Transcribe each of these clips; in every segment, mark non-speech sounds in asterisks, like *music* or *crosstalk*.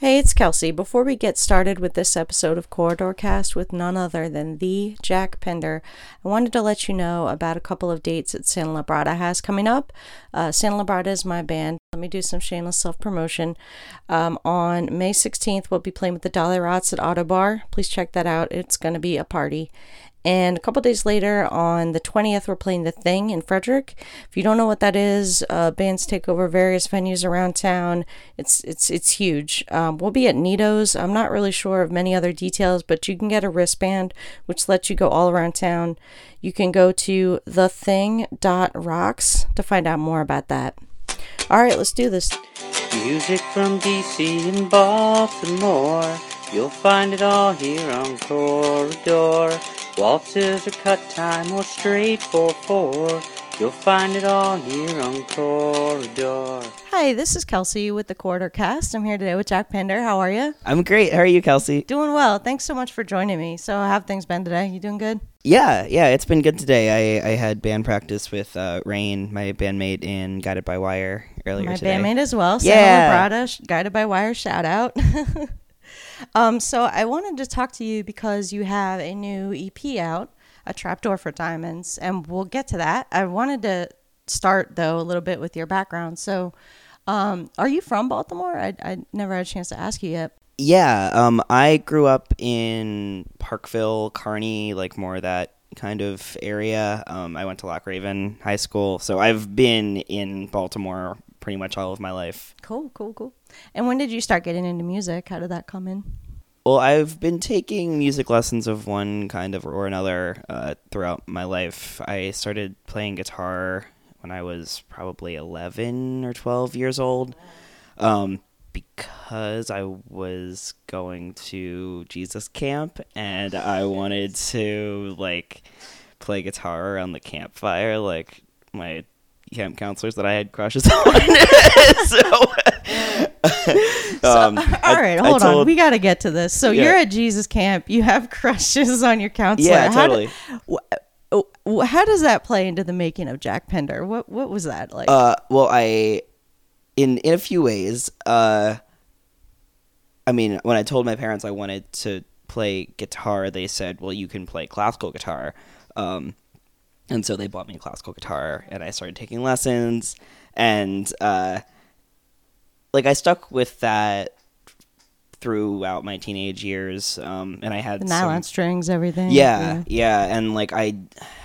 Hey, it's Kelsey. Before we get started with this episode of Corridor Cast with none other than the Jack Pender, I wanted to let you know about a couple of dates that Santa Labrada has coming up. Uh, Santa Labrada is my band. Let me do some shameless self promotion. Um, on May 16th, we'll be playing with the Dollyrots at Ottobar. Please check that out. It's going to be a party. And a couple days later, on the 20th, we're playing The Thing in Frederick. If you don't know what that is, uh, bands take over various venues around town. It's it's it's huge. Um, we'll be at Nito's. I'm not really sure of many other details, but you can get a wristband, which lets you go all around town. You can go to thething.rocks to find out more about that. All right, let's do this. Music from DC and Baltimore. You'll find it all here on Corridor. Waltzes or cut time or straight 4-4. You'll find it all here on Corridor. Hi, this is Kelsey with the Corridor Cast. I'm here today with Jack Pender. How are you? I'm great. How are you, Kelsey? Doing well. Thanks so much for joining me. So, how have things been today? You doing good? Yeah, yeah, it's been good today. I, I had band practice with uh, Rain, my bandmate in Guided by Wire earlier My today. bandmate as well. Yeah. Santa Labrada, Guided by Wire, shout out. *laughs* um, so I wanted to talk to you because you have a new EP out, A Trapdoor for Diamonds, and we'll get to that. I wanted to start though a little bit with your background. So, um, are you from Baltimore? I, I never had a chance to ask you yet. Yeah, um, I grew up in Parkville, Carney, like more of that kind of area. Um, I went to Loch Raven High School, so I've been in Baltimore pretty much all of my life. Cool, cool, cool. And when did you start getting into music? How did that come in? Well, I've been taking music lessons of one kind of or another uh, throughout my life. I started playing guitar when I was probably 11 or 12 years old um, because I was going to Jesus camp and I wanted to like play guitar around the campfire like my camp counselors that I had crushes *laughs* on. *laughs* *laughs* so, um, I- All right, I hold on. told- We got to get to this. So Yeah. you're at Jesus camp. You have crushes on your counselor. Yeah, How totally. do- wh- how does that play into the making of Jack Pender? What what was that like? Uh, well, I, in in a few ways, uh, I mean, when I told my parents I wanted to play guitar, they said, "Well, you can play classical guitar," um, and so they bought me a classical guitar, and I started taking lessons, and uh, like I stuck with that throughout my teenage years, um, and I had the some- nylon strings, everything. yeah, yeah, and like I,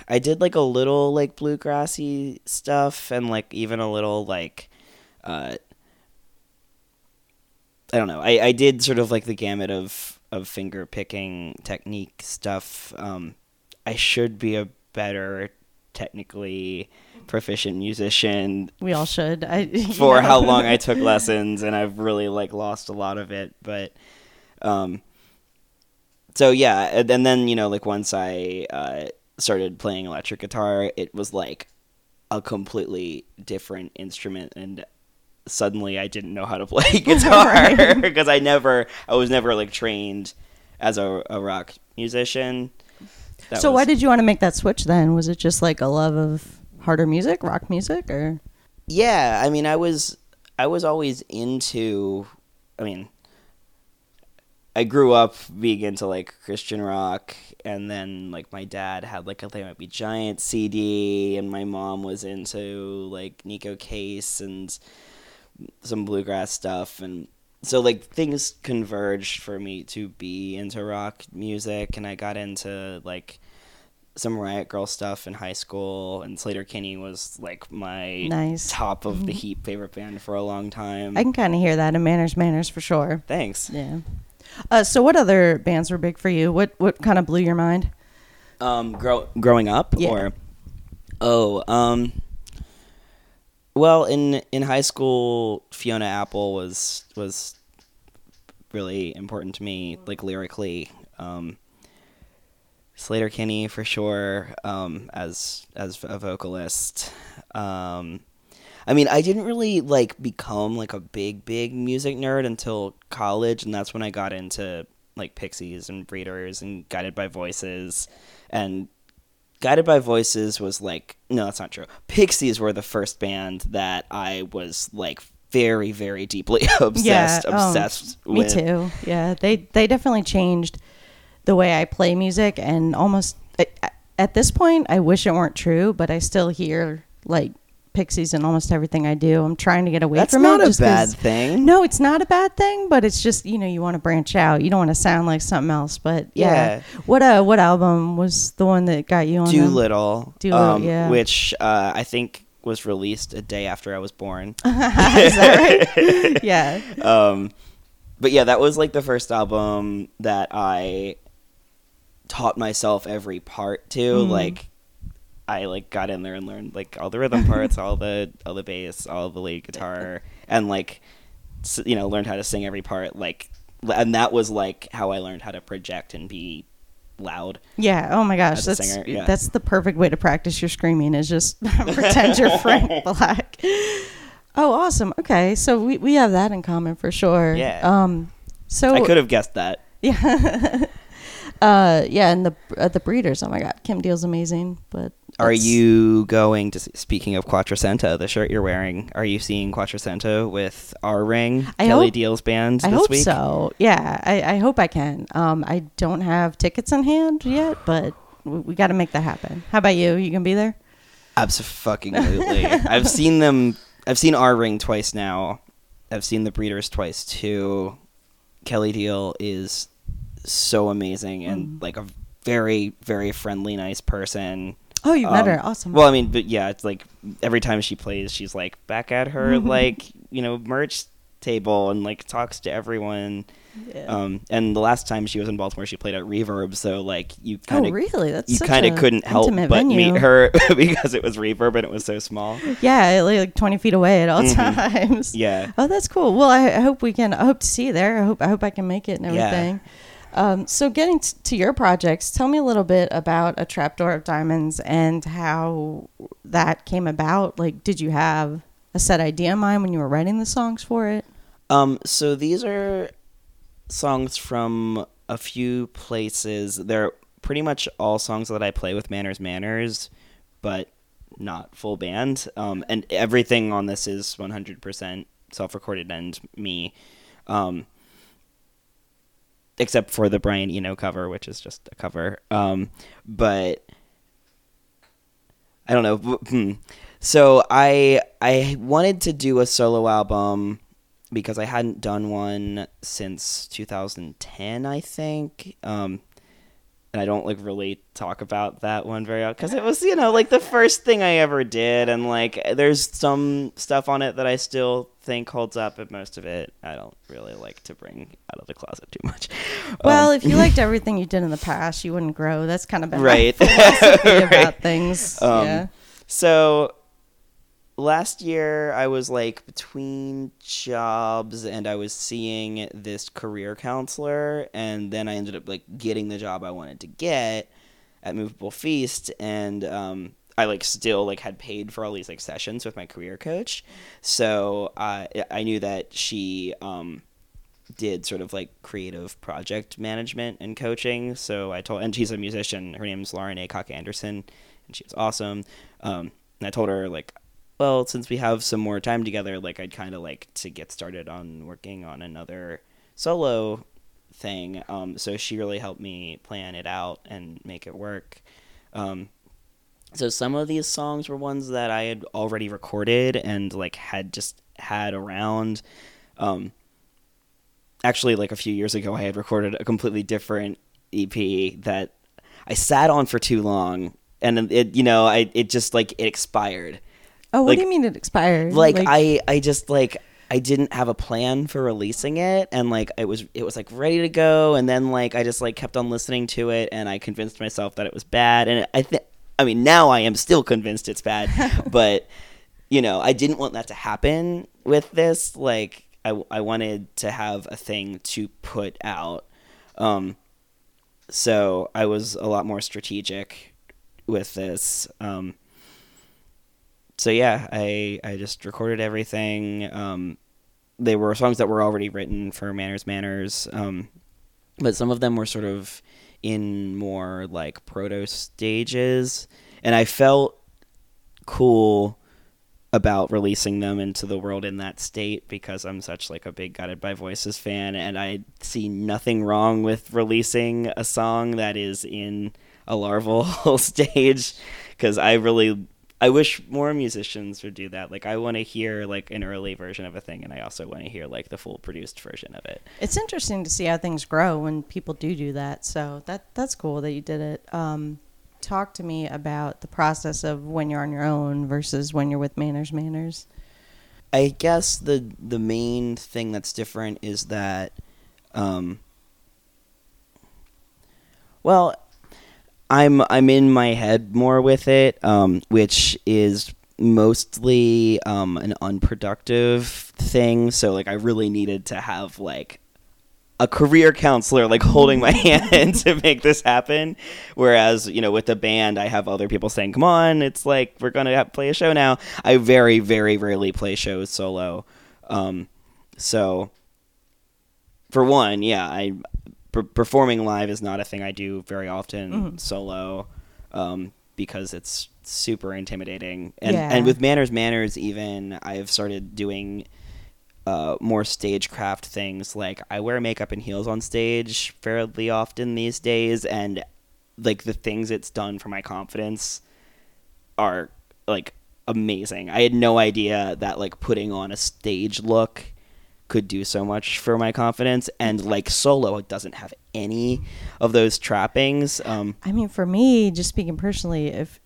I did like a little like bluegrassy stuff, and like even a little like, uh, I don't know. I I did sort of like the gamut of of finger picking technique stuff. Um, I should be a better technically proficient musician We all should. I, *laughs* for know. how long I *laughs* took lessons, and I've really like lost a lot of it. But, um, so yeah, and, and then you know, like once I uh, started playing electric guitar, it was like a completely different instrument, and suddenly I didn't know how to play *laughs* guitar Right. because I never, I was never like trained as a, a rock musician. That so why did you want to make that switch then? Was it just like a love of harder music, rock music, or Yeah, I mean, I was I was always into. I mean, I grew up being into like Christian rock, and then like my dad had like a They Might Be Giant CD, and my mom was into like Neko Case and some bluegrass stuff, and so like things converged for me to be into rock music, and I got into like some Riot Grrrl stuff in high school, and Sleater-Kinney was like my Nice. top of the heap favorite band for a long time. I can kind of hear that in Manners, Manners for sure. Thanks. Yeah. Uh, so what other bands were big for you? What what kind of blew your mind? Um, grow, growing up, Yeah. or oh, um, well, in in high school, Fiona Apple was was really important to me, like lyrically. Um, Sleater-Kinney for sure, um, as as a vocalist. Um, I mean, I didn't really like become like a big big music nerd until college, and that's when I got into like Pixies and Breeders and Guided by Voices, and Guided by Voices was like no, that's not true. Pixies were the first band that I was like very very deeply *laughs* obsessed Yeah, um, obsessed Me too. Yeah, they they definitely changed the way I play music, and almost at this point, I wish it weren't true, but I still hear like Pixies in almost everything I do. I'm trying to get away That's from not it. a bad thing. No, it's not a bad thing, but it's just you know you want to branch out. You don't want to sound like something else. But yeah, Yeah. what uh what album was the one that got you on? Doolittle, Doolittle, um, yeah. which uh, I think was released a day after I was born. *laughs* Is that right? *laughs* yeah. *laughs* um, but yeah, that was like the first album that I taught myself every part to. Mm. Like, I like got in there and learned like all the rhythm *laughs* parts, all the all the bass, all the lead guitar, and like you know learned how to sing every part. Like, and that was like how I learned how to project and be loud. Yeah. Oh my gosh, that's yeah. that's the perfect way to practice your screaming. Is just *laughs* pretend you're Frank *laughs* Black. Oh, awesome. Okay, so we we have that in common for sure. Yeah. Um. So I could have guessed that. Yeah. uh. Yeah. And the uh, the breeders. Oh my God, Kim Deal's amazing. But Are that's- you going to? Speaking of Quattrocento, the shirt you're wearing, are you seeing Quattrocento with R. Ring, I Kelly hope- Deal's band I this hope week? so. Yeah. I I hope I can. Um. I don't have tickets in hand yet, but we, we got to make that happen. How about you? You gonna be there? Absolutely. *laughs* I've seen them. I've seen R. Ring twice now. I've seen the Breeders twice too. Kelley Deal is so amazing Mm. and like a very very friendly, nice person. Oh, you met Um, her. Awesome. Well, I mean, but yeah, it's like every time she plays, she's like back at her Mm-hmm. like you know merch table and like talks to everyone. Yeah. Um, and the last time she was in Baltimore, she played at Reverb, so like you kind of oh, really? That's you kind of couldn't help but venue. meet her *laughs* because it was Reverb and it was so small. Yeah, like, like twenty feet away at all Mhm. times. Yeah. Oh, that's cool. Well, I, I hope we can. I hope to see you there. I hope. I hope I can make it and everything. Yeah. Um, so, getting t- to your projects, tell me a little bit about a trapdoor of diamonds and how that came about. Like, did you have a set idea in mind when you were writing the songs for it? Um, so these are songs from a few places. They're pretty much all songs that I play with Manners Manners, but not full band. Um, and everything on this is 100% self-recorded and me. Um, except for the Brian Eno cover, which is just a cover. Um, but I don't know. Hmm. So I I wanted to do a solo album because I hadn't done one since 2010, I think. Um, and I don't like really talk about that one very often because it was you know like the first thing I ever did, and like there's some stuff on it that I still think holds up, but most of it I don't really like to bring out of the closet too much. Well, Um, if you liked everything you did in the past, you wouldn't grow. That's kind of been Right. *laughs* *laughs* Right. about things. Um, yeah. So last year I was like between jobs and I was seeing this career counselor and then I ended up like getting the job I wanted to get at Moveable Feast and um I like still like had paid for all these like sessions with my career coach. So I I knew that she um did sort of like creative project management and coaching. So I told, and she's a musician. Her name's Lauren Acock Anderson, and she was awesome. Um, and I told her like, well, since we have some more time together, like I'd kind of like to get started on working on another solo thing. Um, so she really helped me plan it out and make it work. Um, so some of these songs were ones that I had already recorded and like had just had around. Um, actually, like a few years ago, I had recorded a completely different EP that I sat on for too long, and it, you know, I it just like it expired. Oh, what like- do you mean it expired? Like, I, I just like I didn't have a plan for releasing it, and like it was it was like ready to go, and then like I just like kept on listening to it, and I convinced myself that it was bad, and I think I mean now I am still convinced it's bad, *laughs* but you know I didn't want that to happen with this. Like I I wanted to have a thing to put out, um, so I was a lot more strategic with this. Um, so yeah, I I just recorded everything. Um, they were songs that were already written for Manners Manners, um, but some of them were sort of in more like proto stages, and I felt cool about releasing them into the world in that state because I'm such like a big Guided by Voices fan and I see nothing wrong with releasing a song that is in a larval *laughs* stage because I really I wish more musicians would do that. Like I want to hear like an early version of a thing and I also want to hear like the full produced version of it. It's interesting to see how things grow when people do do that. So that that's cool that you did it. Um, talk to me about the process of when you're on your own versus when you're with Manners Manners. I guess the the main thing that's different is that, um, well, I'm I'm in my head more with it, um, which is mostly um, an unproductive thing. So like, I really needed to have like a career counselor like holding my *laughs* hand to make this happen. Whereas you know with the band i have other people saying come on it's like we're gonna have, play a show now. I very very rarely play shows solo. Um, so for one yeah i per- performing live is not a thing i do very often Mhm. solo um, because it's super intimidating and Yeah. and with manners manners even i've started doing uh, more stagecraft things. Like I wear makeup and heels on stage fairly often these days, and like the things it's done for my confidence are like amazing. I had no idea that like putting on a stage look could do so much for my confidence, and like solo it doesn't have any of those trappings. Um, I mean, for me, just speaking personally, if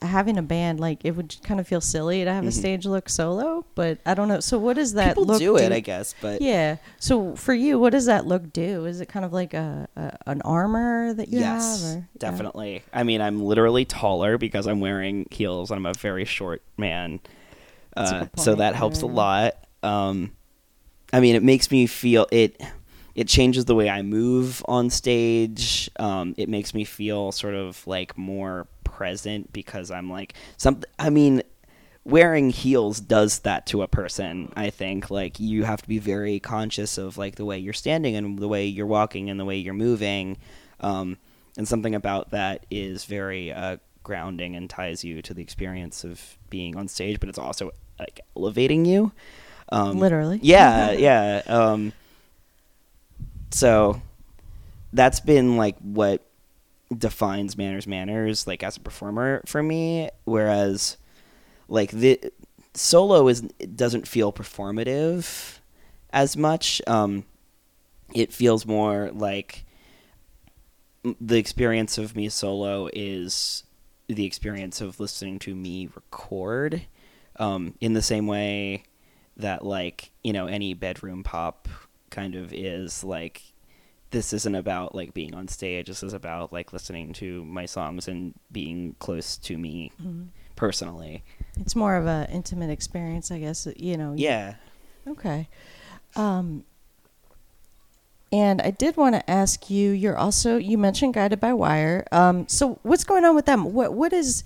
having a band, like it would kind of feel silly to have a stage look solo, but I don't know. So what does that Mm-hmm. people look do it, I guess, but Yeah. So for you, what does that look do? Is it kind of like a, a an armor that you yes, have? Or, yeah. definitely. I mean, I'm literally taller because I'm wearing heels and I'm a very short man. Uh, so that helps a lot. Um, I mean, it makes me feel it. It changes the way I move on stage. Um, it makes me feel sort of like more present because I'm like some. I mean, wearing heels does that to a person. I think like you have to be very conscious of like the way you're standing and the way you're walking and the way you're moving. Um, and something about that is very uh, grounding and ties you to the experience of being on stage, but it's also like elevating you. Um, Literally. *laughs* Yeah, yeah. Um, so that's been like what defines manners manners like as a performer for me whereas like the solo is it doesn't feel performative as much um it feels more like the experience of me solo is the experience of listening to me record um in the same way that like you know any bedroom pop kind of is like this isn't about like being on stage this is about like listening to my songs and being close to me Mhm. personally It's more of a intimate experience, I guess. You know. yeah Okay. Um, and I did want to ask you. You're also you mentioned Guided by Wire. Um, so what's going on with them? What what is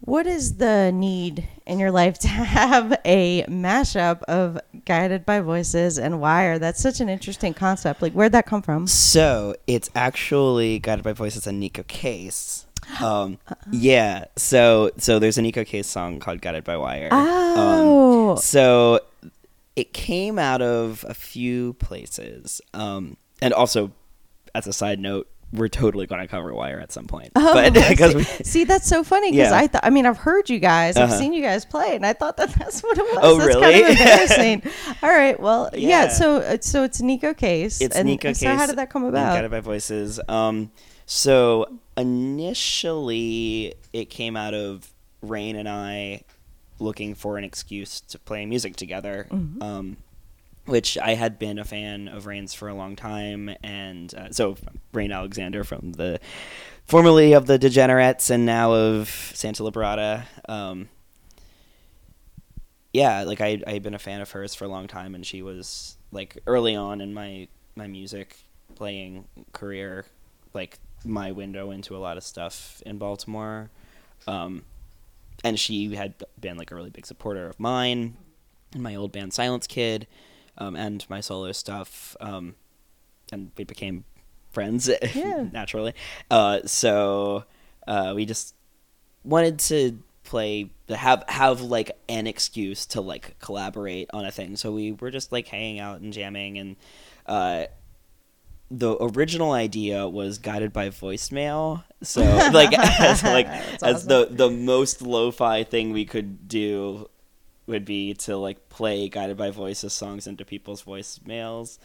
what is the need in your life to *laughs* have a mashup of Guided by Voices and Wire? That's such an interesting concept. Like, where'd that come from? so it's actually guided by voices and Neko Case *gasps* um Uh-uh. yeah so so there's a Neko Case song called guided by wire Oh, Um, so it came out of a few places. Um, and also, as a side note, we're totally going to cover Wire at some point. Oh, but *laughs* because we, see, that's so funny because Yeah. I thought, I mean, I've heard you guys, I've Uh-huh. seen you guys play, and I thought that *laughs* that's what it was. Oh, that's really? kind of *laughs* embarrassing. All right, well, yeah. Yeah. so, uh, so it's Neko Case. it's and Nico so Case. how did that come about? Guided by Voices. Um, so initially, it came out of Rain and I looking for an excuse to play music together. Mhm. Um, which I had been a fan of Rain's for a long time, and uh, so Rain Alexander from the formerly of the Degenerates and now of Santa Liberata. Um, yeah, like I I had been a fan of hers for a long time, and she was like early on in my my music playing career, like my window into a lot of stuff in Baltimore. Um, and she had been like a really big supporter of mine and my old band Silence Kid, um, and my solo stuff. Um, and we became friends *laughs* Yeah. naturally. Uh, so uh, we just wanted to play have have like an excuse to like collaborate on a thing. So we were just like hanging out and jamming and uh the original idea was guided by voicemail. So like *laughs* as like *laughs* That's as awesome. the the most lo-fi thing we could do would be to like play guided by voices songs into people's voicemails.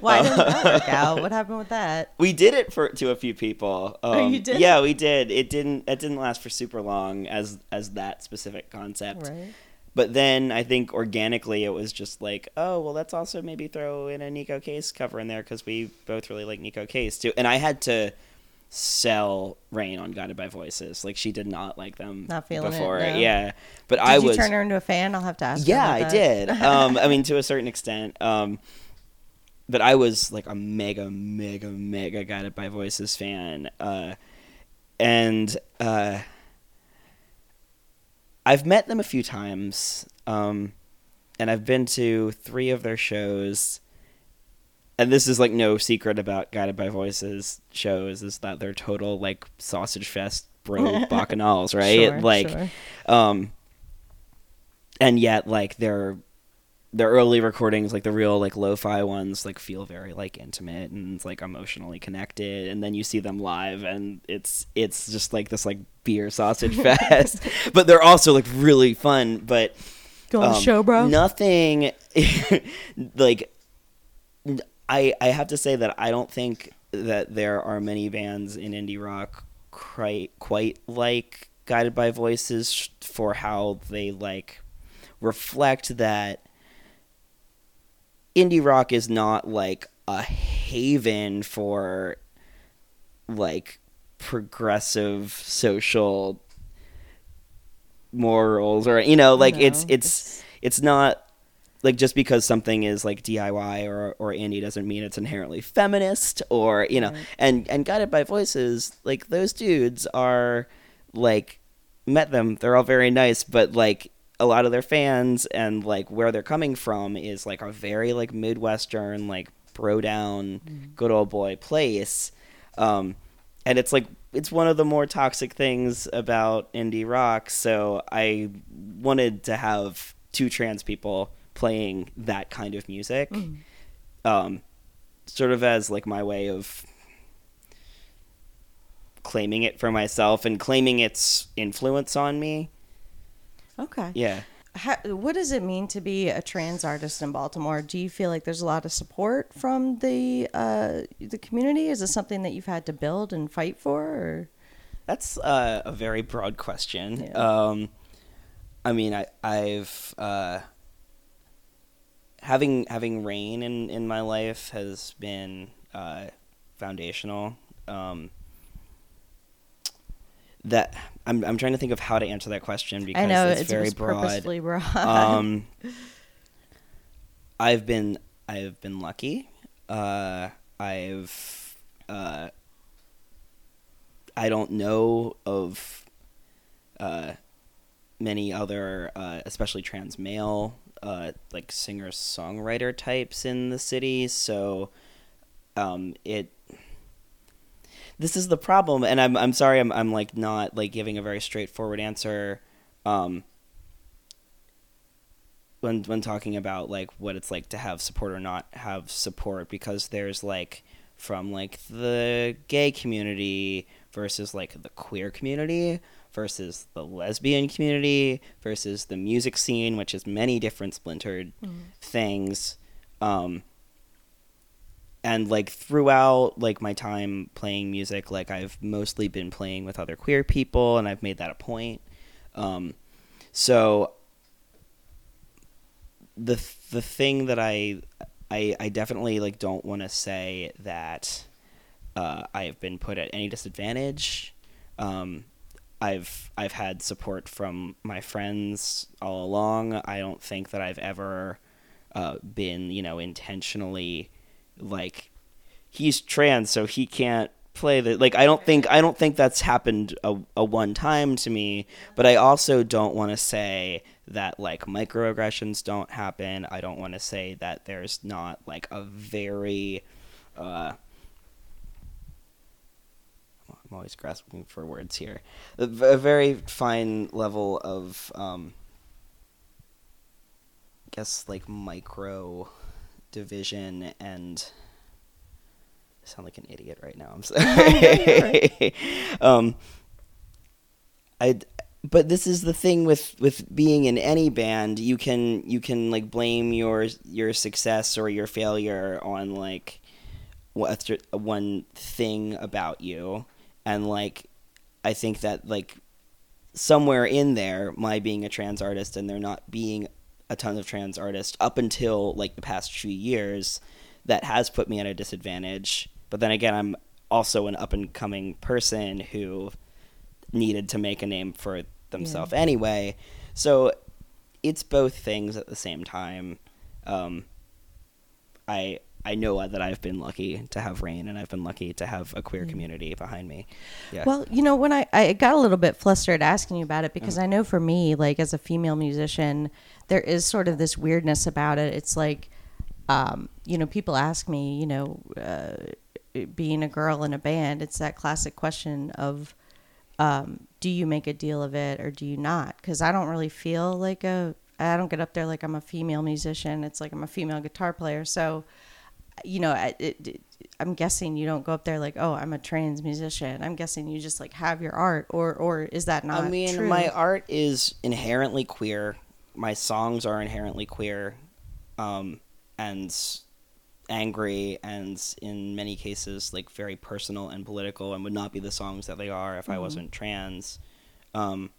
Why didn't that work out? What happened with that? We did it for to a few people. Um, Oh, you did? Yeah, we did. It didn't. It didn't last for super long as as that specific concept. Right. But then I think organically it was just like, oh well, let's also maybe throw in a Neko Case cover in there because we both really like Neko Case too. And I had to sell Rain on Guided by Voices. Like she did not like them Not feeling it, before. no. Yeah, but Did I you was. turn her into a fan? I'll have to ask. Yeah, I did. *laughs* Um, I mean, to a certain extent. Um, but I was like a mega, mega, mega Guided by Voices fan. Uh, and uh, I've met them a few times. Um, and I've been to three of their shows. And this is like no secret about Guided by Voices shows is that they're total like sausage fest bro *laughs* bacchanals, right? Sure, like sure. um and yet like their their early recordings like the real like lo-fi ones like feel very like intimate and like emotionally connected and then you see them live and it's it's just like this like beer sausage *laughs* fest but they're also like really fun but Go on the um, show, bro. Nothing *laughs* like I I have to say that I don't think that there are many bands in indie rock quite quite like Guided by Voices for how they like reflect that indie rock is not like a haven for like progressive social morals or you know like it's No, it's it's not like just because something is like DIY or or indie doesn't mean it's inherently feminist or you know Right. and and guided by voices like those dudes are like met them they're all very nice but like a lot of their fans and like where they're coming from is like a very like midwestern like bro down good old boy place um and it's like it's one of the more toxic things about indie rock so i wanted to have two trans people playing that kind of music um sort of as like my way of claiming it for myself and claiming its influence on me Okay. yeah How, what does it mean to be a trans artist in Baltimore? Do you feel like there's a lot of support from the uh, the community? Is this something that you've had to build and fight for? Or? That's uh, a very broad question. Yeah. Um, I mean, I, I've uh, having having rain in, in my life has been uh, foundational. Um, that I'm I'm trying to think of how to answer that question because I know it's, it's, very broad. broad. um, *laughs* I've been I've been lucky. Uh, I've uh, I don't know of uh, many other, uh, especially trans male, uh, like singer songwriter types in the city. So um, it this is the problem, and I'm I'm sorry I'm I'm like not like giving a very straightforward answer. Um, when when talking about like what it's like to have support or not have support because there's like from like the gay community versus like the queer community versus the lesbian community versus the music scene which is many different splintered things um and like throughout like my time playing music like i've mostly been playing with other queer people and i've made that a point um so the the thing that I I, I definitely like don't want to say that uh, I have been put at any disadvantage. Um, I've I've had support from my friends all along. I don't think that I've ever uh, been you know intentionally like he's trans so he can't play the like I don't think I don't think that's happened a, a one time to me but I also don't want to say that like microaggressions don't happen I don't want to say that there's not like a very uh I'm always grasping for words here. A very fine level of, um, I guess, like micro division and. I sound like an idiot right now. I'm sorry. *laughs* um, I but this is the thing with with being in any band you can you can like blame your your success or your failure on like what one thing about you and like i think that like somewhere in there my being a trans artist and there not being a ton of trans artists up until like the past few years that has put me at a disadvantage but then again i'm also an up and coming person who needed to make a name for themselves yeah. anyway. So it's both things at the same time. Um, I I know that I've been lucky to have Rain, and I've been lucky to have a queer mm. community behind me. Yeah. Well, you know, when I I got a little bit flustered asking you about it because mm. I know for me, like as a female musician, there is sort of this weirdness about it. It's like, um, you know, people ask me, you know, uh, being a girl in a band, it's that classic question of um, do you make a deal of it or do you not? Because I don't really feel like a, I don't get up there like I'm a female musician. It's like I'm a female guitar player. So, you know, it, it, I'm guessing you don't go up there like, oh, I'm a trans musician. I'm guessing you just like have your art, or or is that not? I mean, true? my art is inherently queer. My songs are inherently queer, um, and angry and in many cases like very personal and political and would not be the songs that they are if mm-hmm. I wasn't trans. Um,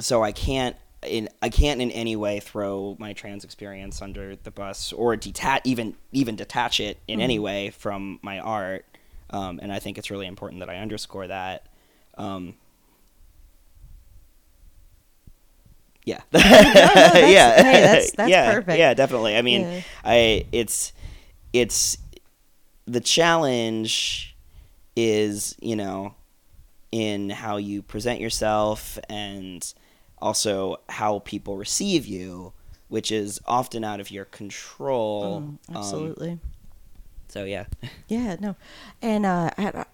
so I can't in I can't in any way throw my trans experience under the bus or detach even even detach it in mm-hmm. any way from my art. Um, and I think it's really important that I underscore that. Um, Yeah. *laughs* no, no, *laughs* yeah. Hey, that's that's yeah, perfect. *laughs* Yeah, definitely. I mean, yeah. I it's it's the challenge is, you know, in how you present yourself and also how people receive you, which is often out of your control. Mm, absolutely. Um, so yeah. *laughs* Yeah, no. And uh,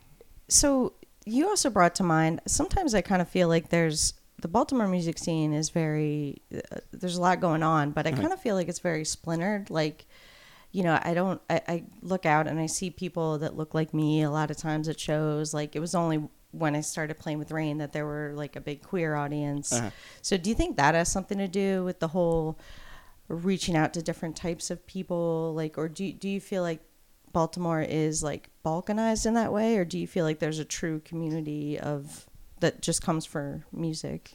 so you also brought to mind sometimes I kind of feel like there's the Baltimore music scene is very uh, there's a lot going on, but I kind of feel like it's very splintered. Like, you know, I don't I, I, look out and I see people that look like me a lot of times at shows. Like it was only when I started playing with Rain that there were like a big queer audience. Uh-huh. So do you think that has something to do with the whole reaching out to different types of people? Like, or do do you feel like Baltimore is like balkanized in that way, or do you feel like there's a true community of that just comes for music.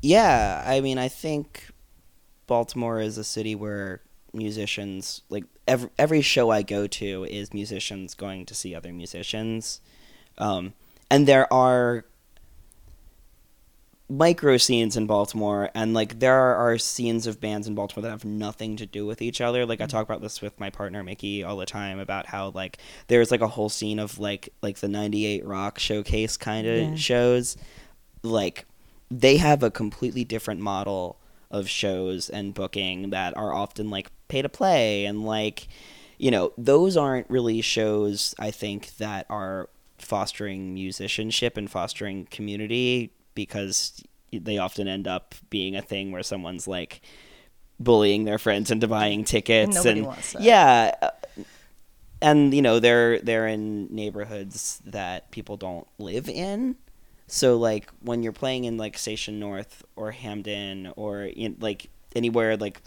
Yeah, I mean, I think Baltimore is a city where musicians like every every show I go to is musicians going to see other musicians, um, and there are micro scenes in Baltimore, and like there are scenes of bands in Baltimore that have nothing to do with each other. Like I mm. talk about this with my partner Mickey all the time about how like there's like a whole scene of like like the '98 rock showcase kind of yeah. shows. Like they have a completely different model of shows and booking that are often like pay to play and like you know those aren't really shows I think that are fostering musicianship and fostering community because they often end up being a thing where someone's like bullying their friends into buying tickets and, and yeah. And you know they're they're in neighborhoods that people don't live in. So like when you're playing in like station north or Hampden or in, like anywhere like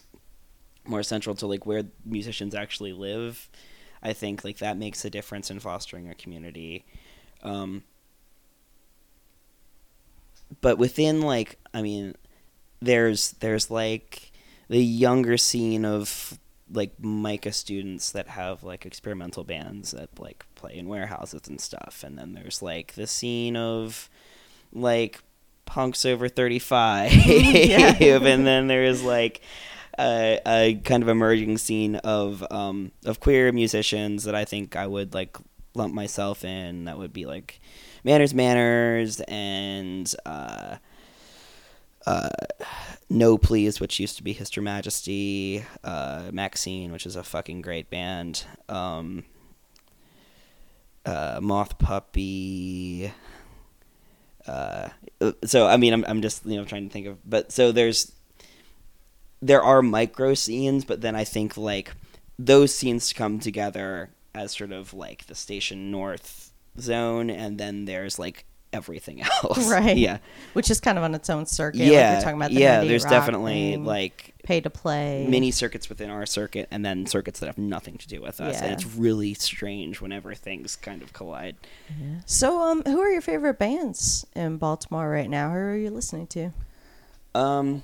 more central to like where musicians actually live i think like that makes a difference in fostering a community. Um, but within like I mean, there's there's like the younger scene of like MICA students that have like experimental bands that like play in warehouses and stuff, and then there's like the scene of like punks over 35 *laughs* *laughs* and then there's like a, kind of emerging scene of um, of queer musicians that I think I would like lump myself in that would be like Manners Manners and uh, uh, No Please, which used to be His Majesty, uh, Maxine, which is a fucking great band. Um, uh, Moth Puppy. Uh, so I mean, I'm I'm just you know trying to think of, but so there's there are micro scenes, but then I think like those scenes come together as sort of like the station north zone, and then there's like everything *laughs* else. Right. Yeah. Which is kind of on its own circuit. Yeah. Like you're talking about the yeah. There's definitely like pay to play. mini circuits within our circuit, and then circuits that have nothing to do with us, and it's really strange whenever things kind of collide. So, um, who are your favorite bands in Baltimore right now? Who are you listening to? Um,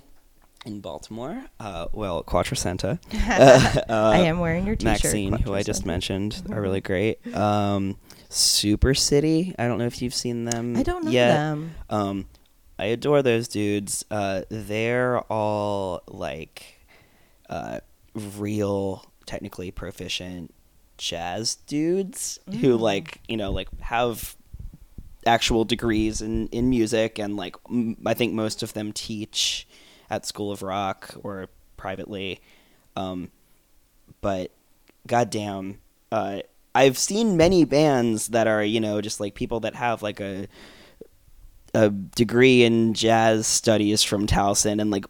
in Baltimore, uh, well, Quattrocenta. *laughs* I am wearing your T-shirt. Maxine, who I just mentioned, are really great. Um, Super City. I don't know if you've seen them. I don't know yet. them. Um, I adore those dudes. Uh, they're all like uh, real, technically proficient jazz dudes who like you know like have actual degrees in in music and like m- I think most of them teach at School of Rock or privately. Um, but goddamn, uh, I've seen many bands that are you know just like people that have like a a degree in jazz studies from Towson, and like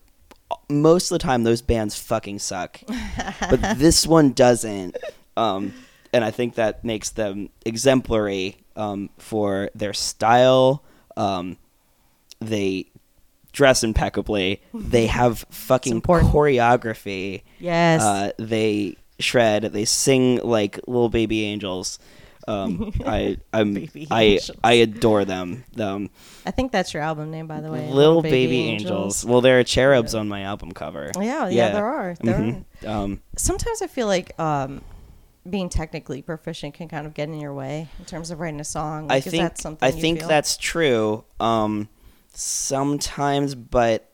most of the time those bands fucking suck, *laughs* but this one doesn't. Um, and I think that makes them exemplary um, for their style. Um, they dress impeccably. They *laughs* have fucking choreography. Yes. Uh, they shred. They sing like little baby angels. Um, *laughs* I I'm, Baby I angels. I adore them. Um, I think that's your album name, by the way. little baby, angels. Well, there are cherubs on my album cover. Yeah, yeah, there are. There Mhm. Um, Sometimes I feel like um, being technically proficient can kind of get in your way in terms of writing a song. I Like, is think that something I think feel? that's true. Um, sometimes, but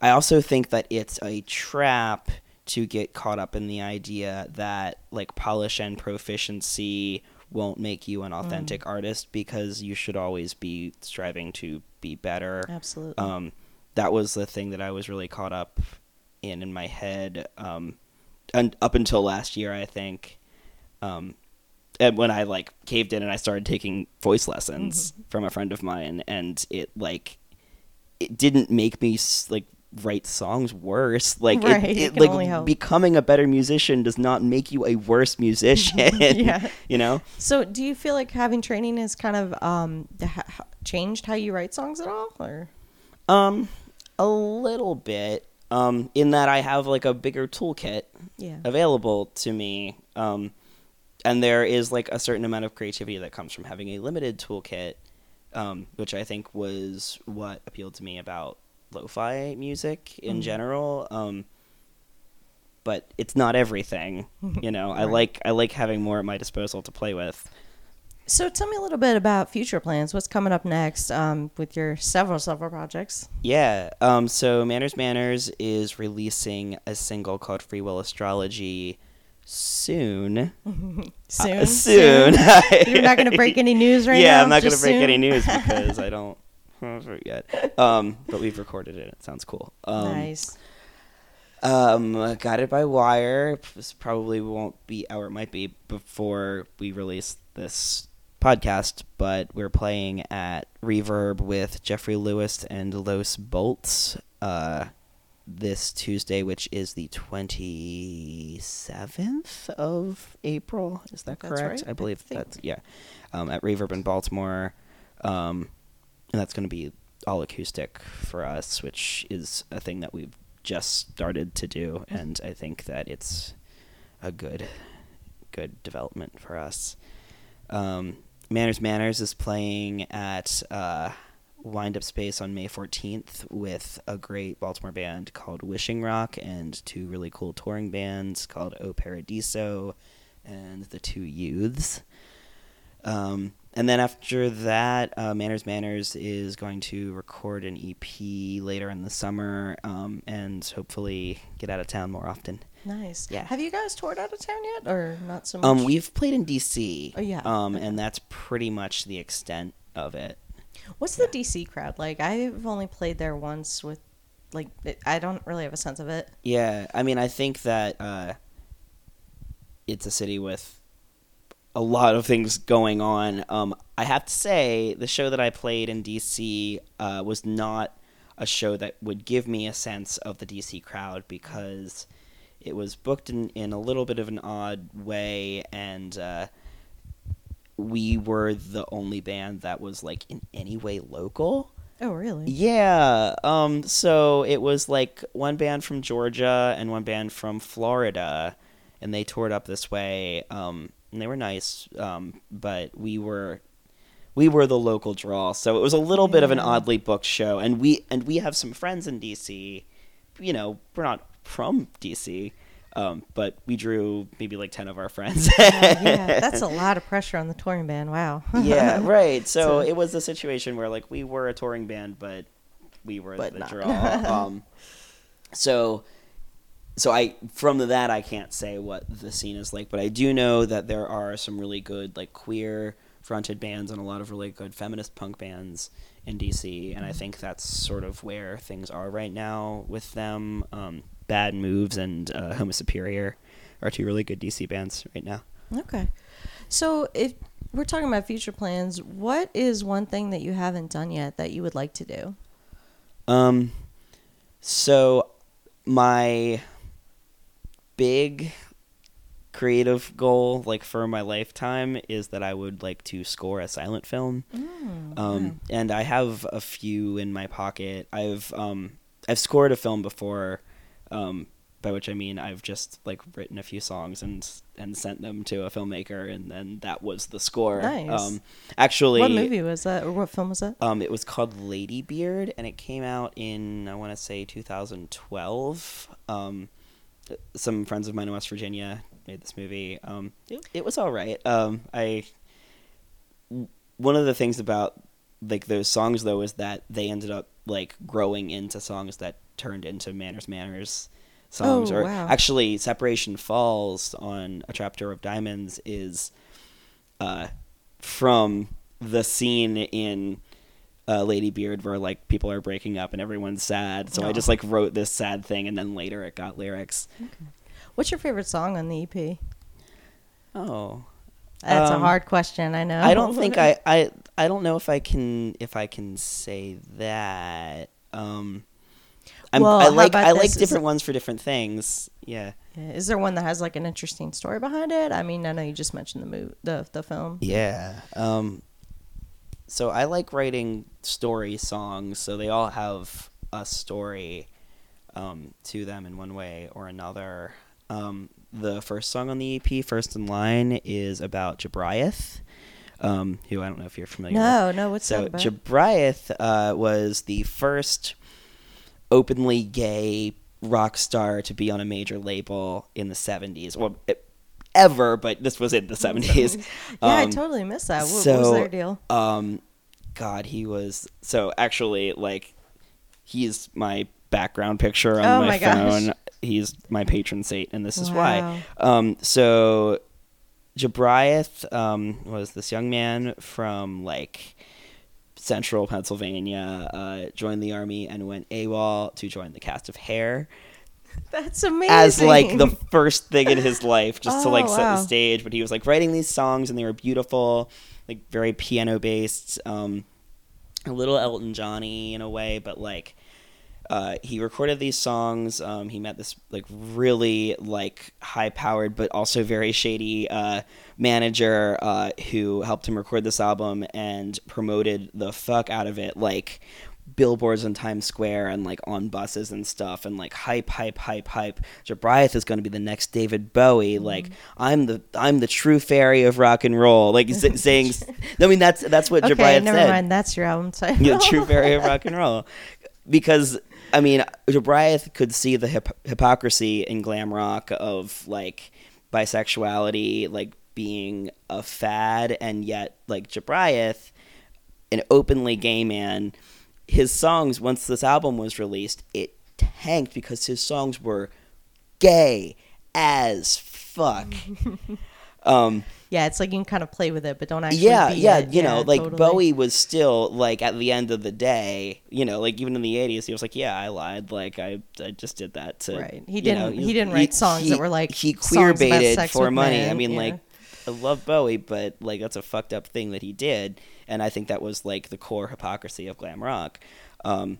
I also think that it's a trap to get caught up in the idea that like polish and proficiency won't make you an authentic Mm. artist because you should always be striving to be better. absolutely. um, that was the thing that I was really caught up in in my head, um, and up until last year, I think. Um, when I like caved in and I started taking voice lessons Mm-hmm. from a friend of mine, and it like it didn't make me like write songs worse. Like Right, it, it it like becoming a better musician does not make you a worse musician. *laughs* Yeah. *laughs* you know. so, do you feel like having training has kind of um, ha- ha- changed how you write songs at all, or? Um, a little bit. Um, in that I have like a bigger toolkit Yeah. available to me. Um, and there is like a certain amount of creativity that comes from having a limited toolkit, um, which I think was what appealed to me about lo-fi music in general. Um, but it's not everything, *laughs* you know. I like I like having more at my disposal to play with. So, tell me a little bit about future plans. What's coming up next um, with your several several projects? Yeah. Um, so Manners Manners is releasing a single called Free Will Astrology *laughs* soon. Soon. Uh, soon. *laughs* You're not going to break any news right yeah, now. I'm not going to break soon? any news *laughs* because I don't yet. Um, but we've recorded it. It sounds cool. Um, nice. Um, Guided by Wire this probably won't be, or it might be before we release this podcast, but we're playing at Reverb with Jeffrey Lewis and Los Bolts uh, this Tuesday, which is the 27th of April. Is that correct? right, I I believe think. that's, yeah. Um, at Reverb in Baltimore. Um, and that's going to be all acoustic for us, which is a thing that we've just started to do, and I think that it's a good, good development for us. Um, Manners Manners is playing at uh, Windup Space on May 14th with a great Baltimore band called Wishing Rock and two really cool touring bands called O Paradiso and The Two Youths. Um, and then after that, uh, Manners Manners is going to record an EP later in the summer um, and hopefully get out of town more often. Nice. Yeah. Have you guys toured out of town yet, or not so much? Um, we've played in DC. Oh, yeah. Um, Okay. and that's pretty much the extent of it. What's the DC crowd like? I've only played there once with, like, I don't really have a sense of it. Yeah, I mean, I think that uh, it's a city with a lot of things going on. Um, I have to say, the show that I played in DC uh, was not a show that would give me a sense of the DC crowd because it was booked in, in a little bit of an odd way, and uh, we were the only band that was like in any way local. Oh, really? Yeah. Um. So it was like one band from Georgia and one band from Florida, and they toured up this way. Um. And they were nice. Um. But we were, we were the local draw. So it was a little bit of an oddly booked show. And we and we have some friends in DC. You know, we're not from DC. Um. But we drew maybe like ten of our friends. yeah, *laughs* that's a lot of pressure on the touring band. Wow. yeah, *laughs* right. So, So- it was a situation where like we were a touring band, but we were But the not. draw. *laughs* um, so, so I from that I can't say what the scene is like, but I do know that there are some really good like queer fronted bands and a lot of really good feminist punk bands in DC, and I think that's sort of where things are right now with them. Um, Bad Moves and uh, Homo Superior are two really good DC bands right now. Okay. So if we're talking about future plans, what is one thing that you haven't done yet that you would like to do? Um, so my big creative goal, like for my lifetime, is that I would like to score a silent film. Um, and I have a few in my pocket. I've um, I've scored a film before. Um, by which I mean I've just like written a few songs and and sent them to a filmmaker, and then that was the score. Nice. Um, actually, what movie was that, or what film was that? um, it was called Lady Beard, and it came out in I want to say 2012. Um, some friends of mine in West Virginia made this movie. Um, it, it was all right. Um, I one of the things about like those songs though is that they ended up like growing into songs that turned into Manners Manners songs. Oh, or wow. actually, Separation Falls on A Chapter of Diamonds is uh, from the scene in uh, Lady Beard where like people are breaking up and everyone's sad. So I just like wrote this sad thing and then later it got lyrics. Okay. What's your favorite song on the EP? Oh, That's a Um, hard question. I know. I don't think *laughs* I, I I don't know if I can if I can say that. Um, I'm, Well, I like I this? like different ones for different things. Yeah. Yeah, Is there one that has like an interesting story behind it? I mean, I know you just mentioned the movie, the the film. Yeah. Um, so I like writing story songs. So they all have a story um, to them in one way or another. Um, the first song on the EP, First in Line, is about Jobriath, um, who I don't know if you're familiar with. No, no. What's so that about? Jobriath uh, was the first openly gay rock star to be on a major label in the 70s. Well, it, ever, but this was in the 70s. *laughs* yeah, I Um, totally missed that. What, so, what was their deal? Um, God, he was so actually like he's my background picture on Oh my, my phone. He's my patron saint, and this is Wow. why. Um, so Jobriath um, was this young man from like central Pennsylvania, uh, joined the army and went AWOL to join the cast of Hair *laughs* That's amazing. as like the first thing in his life just to Oh, like set wow. the stage but he was like writing these songs and they were beautiful like very piano based um a little elton johnny in a way but like uh, he recorded these songs. Um, he met this like really like high powered but also very shady uh, manager uh, who helped him record this album and promoted the fuck out of it like billboards in Times Square and like on buses and stuff and like hype hype hype hype Jobriath is going to be the next David Bowie Mm-hmm. like I'm the I'm the true fairy of rock and roll like *laughs* s- saying I mean that's that's what okay, Jobriath never said mind. That's your album title. the true fairy of rock and roll. *laughs* Because I mean, Jobriath could see the hip- hypocrisy in glam rock of like bisexuality, like being a fad, and yet like Jobriath, an openly gay man, his songs once this album was released, it tanked because his songs were gay as fuck. *laughs* um, yeah, it's like you can kind of play with it, but don't actually. yeah, be yeah, it. you know, like totally. Bowie was still like at the end of the day, you know, like even in the '80s, he was like, "Yeah, I lied. Like I, I just did that to." Right. He didn't- know, he didn't write songs that were, like, he queer baited sex for money. I mean, yeah. like, I love Bowie, but like that's a fucked up thing that he did, and I think that was like the core hypocrisy of glam rock. Um,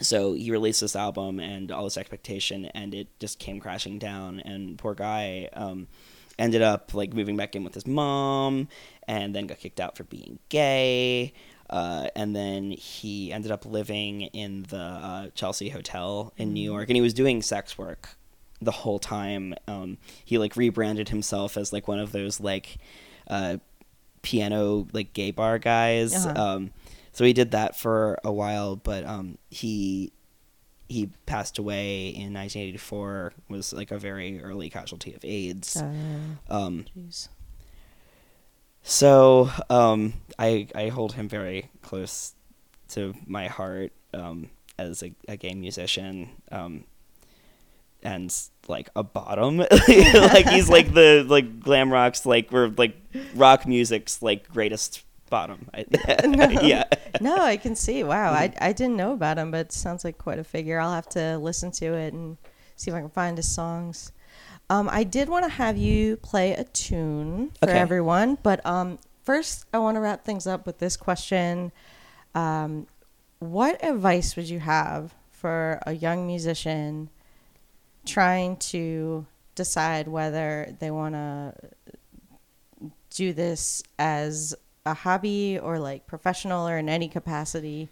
so he released this album and all this expectation, and it just came crashing down. And poor guy um, ended up like moving back in with his mom, and then got kicked out for being gay. Uh, and then he ended up living in the uh, Chelsea Hotel in New York, and he was doing sex work the whole time. Um, he like rebranded himself as like one of those like uh, piano like gay bar guys. Uh-huh. Um, so he did that for a while, but um, he he passed away in 1984. Was like a very early casualty of AIDS. Uh, Um, so um, I I hold him very close to my heart um, as a, a gay musician. Um, and like a bottom, *laughs* like he's like the like glam rock's like we're like rock music's like greatest bottom. *laughs* *laughs* I, yeah. no, I can see. Wow, I, I didn't know about him, but it sounds like quite a figure. I'll have to listen to it and see if I can find his songs. Um, I did want to have you play a tune for Okay. everyone, but um, first I want to wrap things up with this question: um, What advice would you have for a young musician trying to decide whether they want to do this as a hobby or like professional or in any capacity?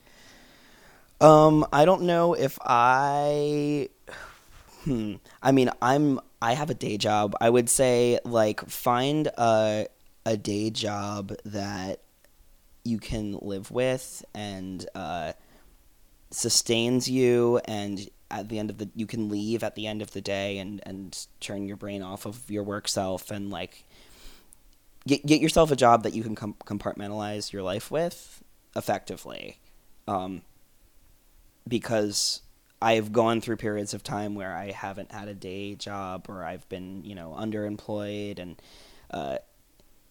Um, I don't know if I. Hmm. I mean, I'm. I have a day job. I would say like find a a day job that you can live with and uh, sustains you, and at the end of the you can leave at the end of the day and and turn your brain off of your work self and like get get yourself a job that you can com- compartmentalize your life with effectively. Um, because I've gone through periods of time where I haven't had a day job or I've been, you know, underemployed and uh,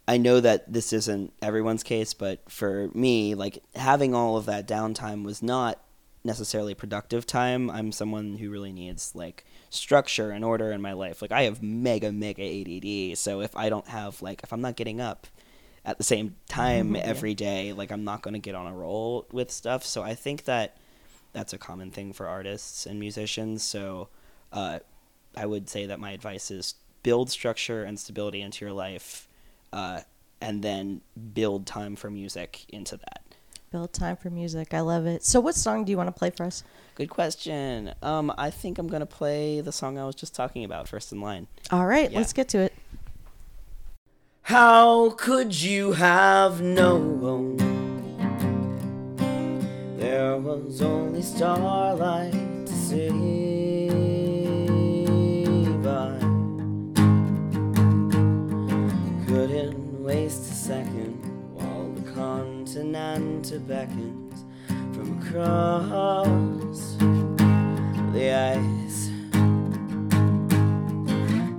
I know that this isn't everyone's case, but for me, like having all of that downtime was not necessarily productive time. I'm someone who really needs like structure and order in my life. Like I have mega mega ADD, so if I don't have like if I'm not getting up at the same time every day, like I'm not going to get on a roll with stuff. So I think that that's a common thing for artists and musicians. So uh, I would say that my advice is build structure and stability into your life, uh, and then build time for music into that. Build time for music. I love it. So, what song do you want to play for us? Good question. Um, I think I'm gonna play the song I was just talking about, First in Line. All right, Yeah. let's get to it. How could you have known there was only starlight to see continent beckons from across the ice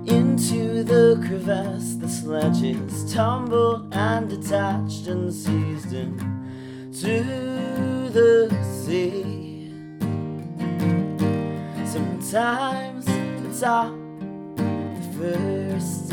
into the crevasse. The sledges tumbled and detached and seized into the sea. Sometimes the top, the first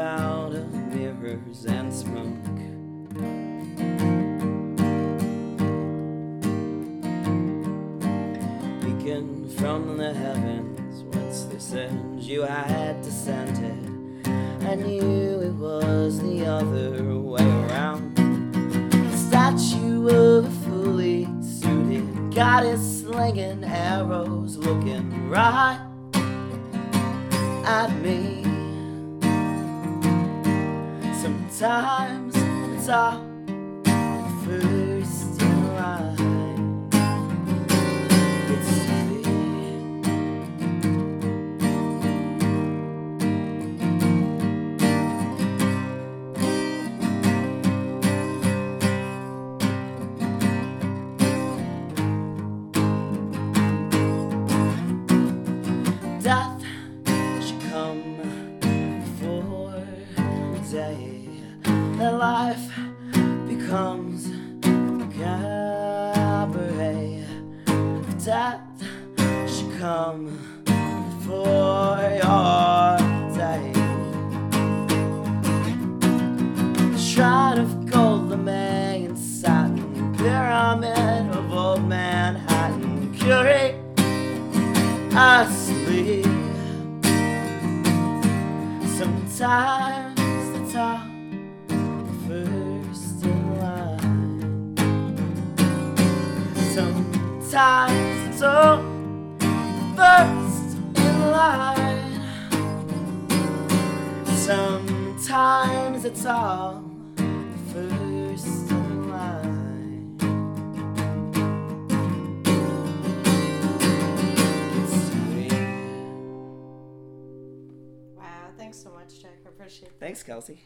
out of mirrors and smoke. Beacon from the heavens, once they said you had descended. I knew it was the other way around. Statue of a fully suited goddess slinging arrows, looking right at me. Sometimes it's all Kelsey?